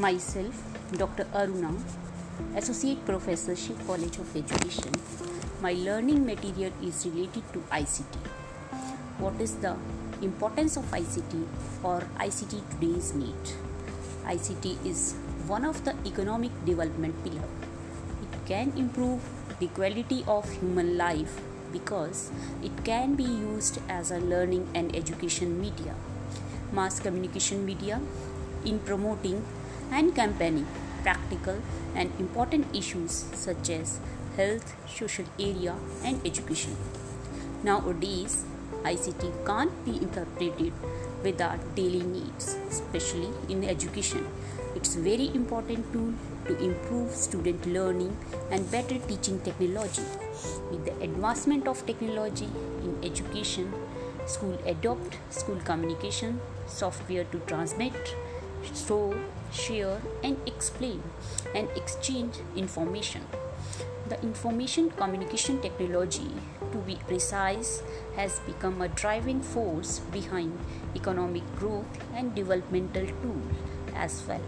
myself, Dr. Aruna, Associate Professorship College of Education. My learning material is related to ICT. What is the importance of ICT or ICT today's need? ICT is one of the economic development pillar. It can improve the quality of human life because it can be used as a learning and education media, mass communication media in promoting and campaigning practical and important issues such as health, social area, and education. Nowadays, ICT can't be interpreted with our daily needs, especially in education. It's very important tool to improve student learning and better teaching technology. With the advancement of technology in education, school adopt school communication software to transmit, store, share and explain and exchange information. The information communication technology, to be precise, has become a driving force behind economic growth and developmental tool as well.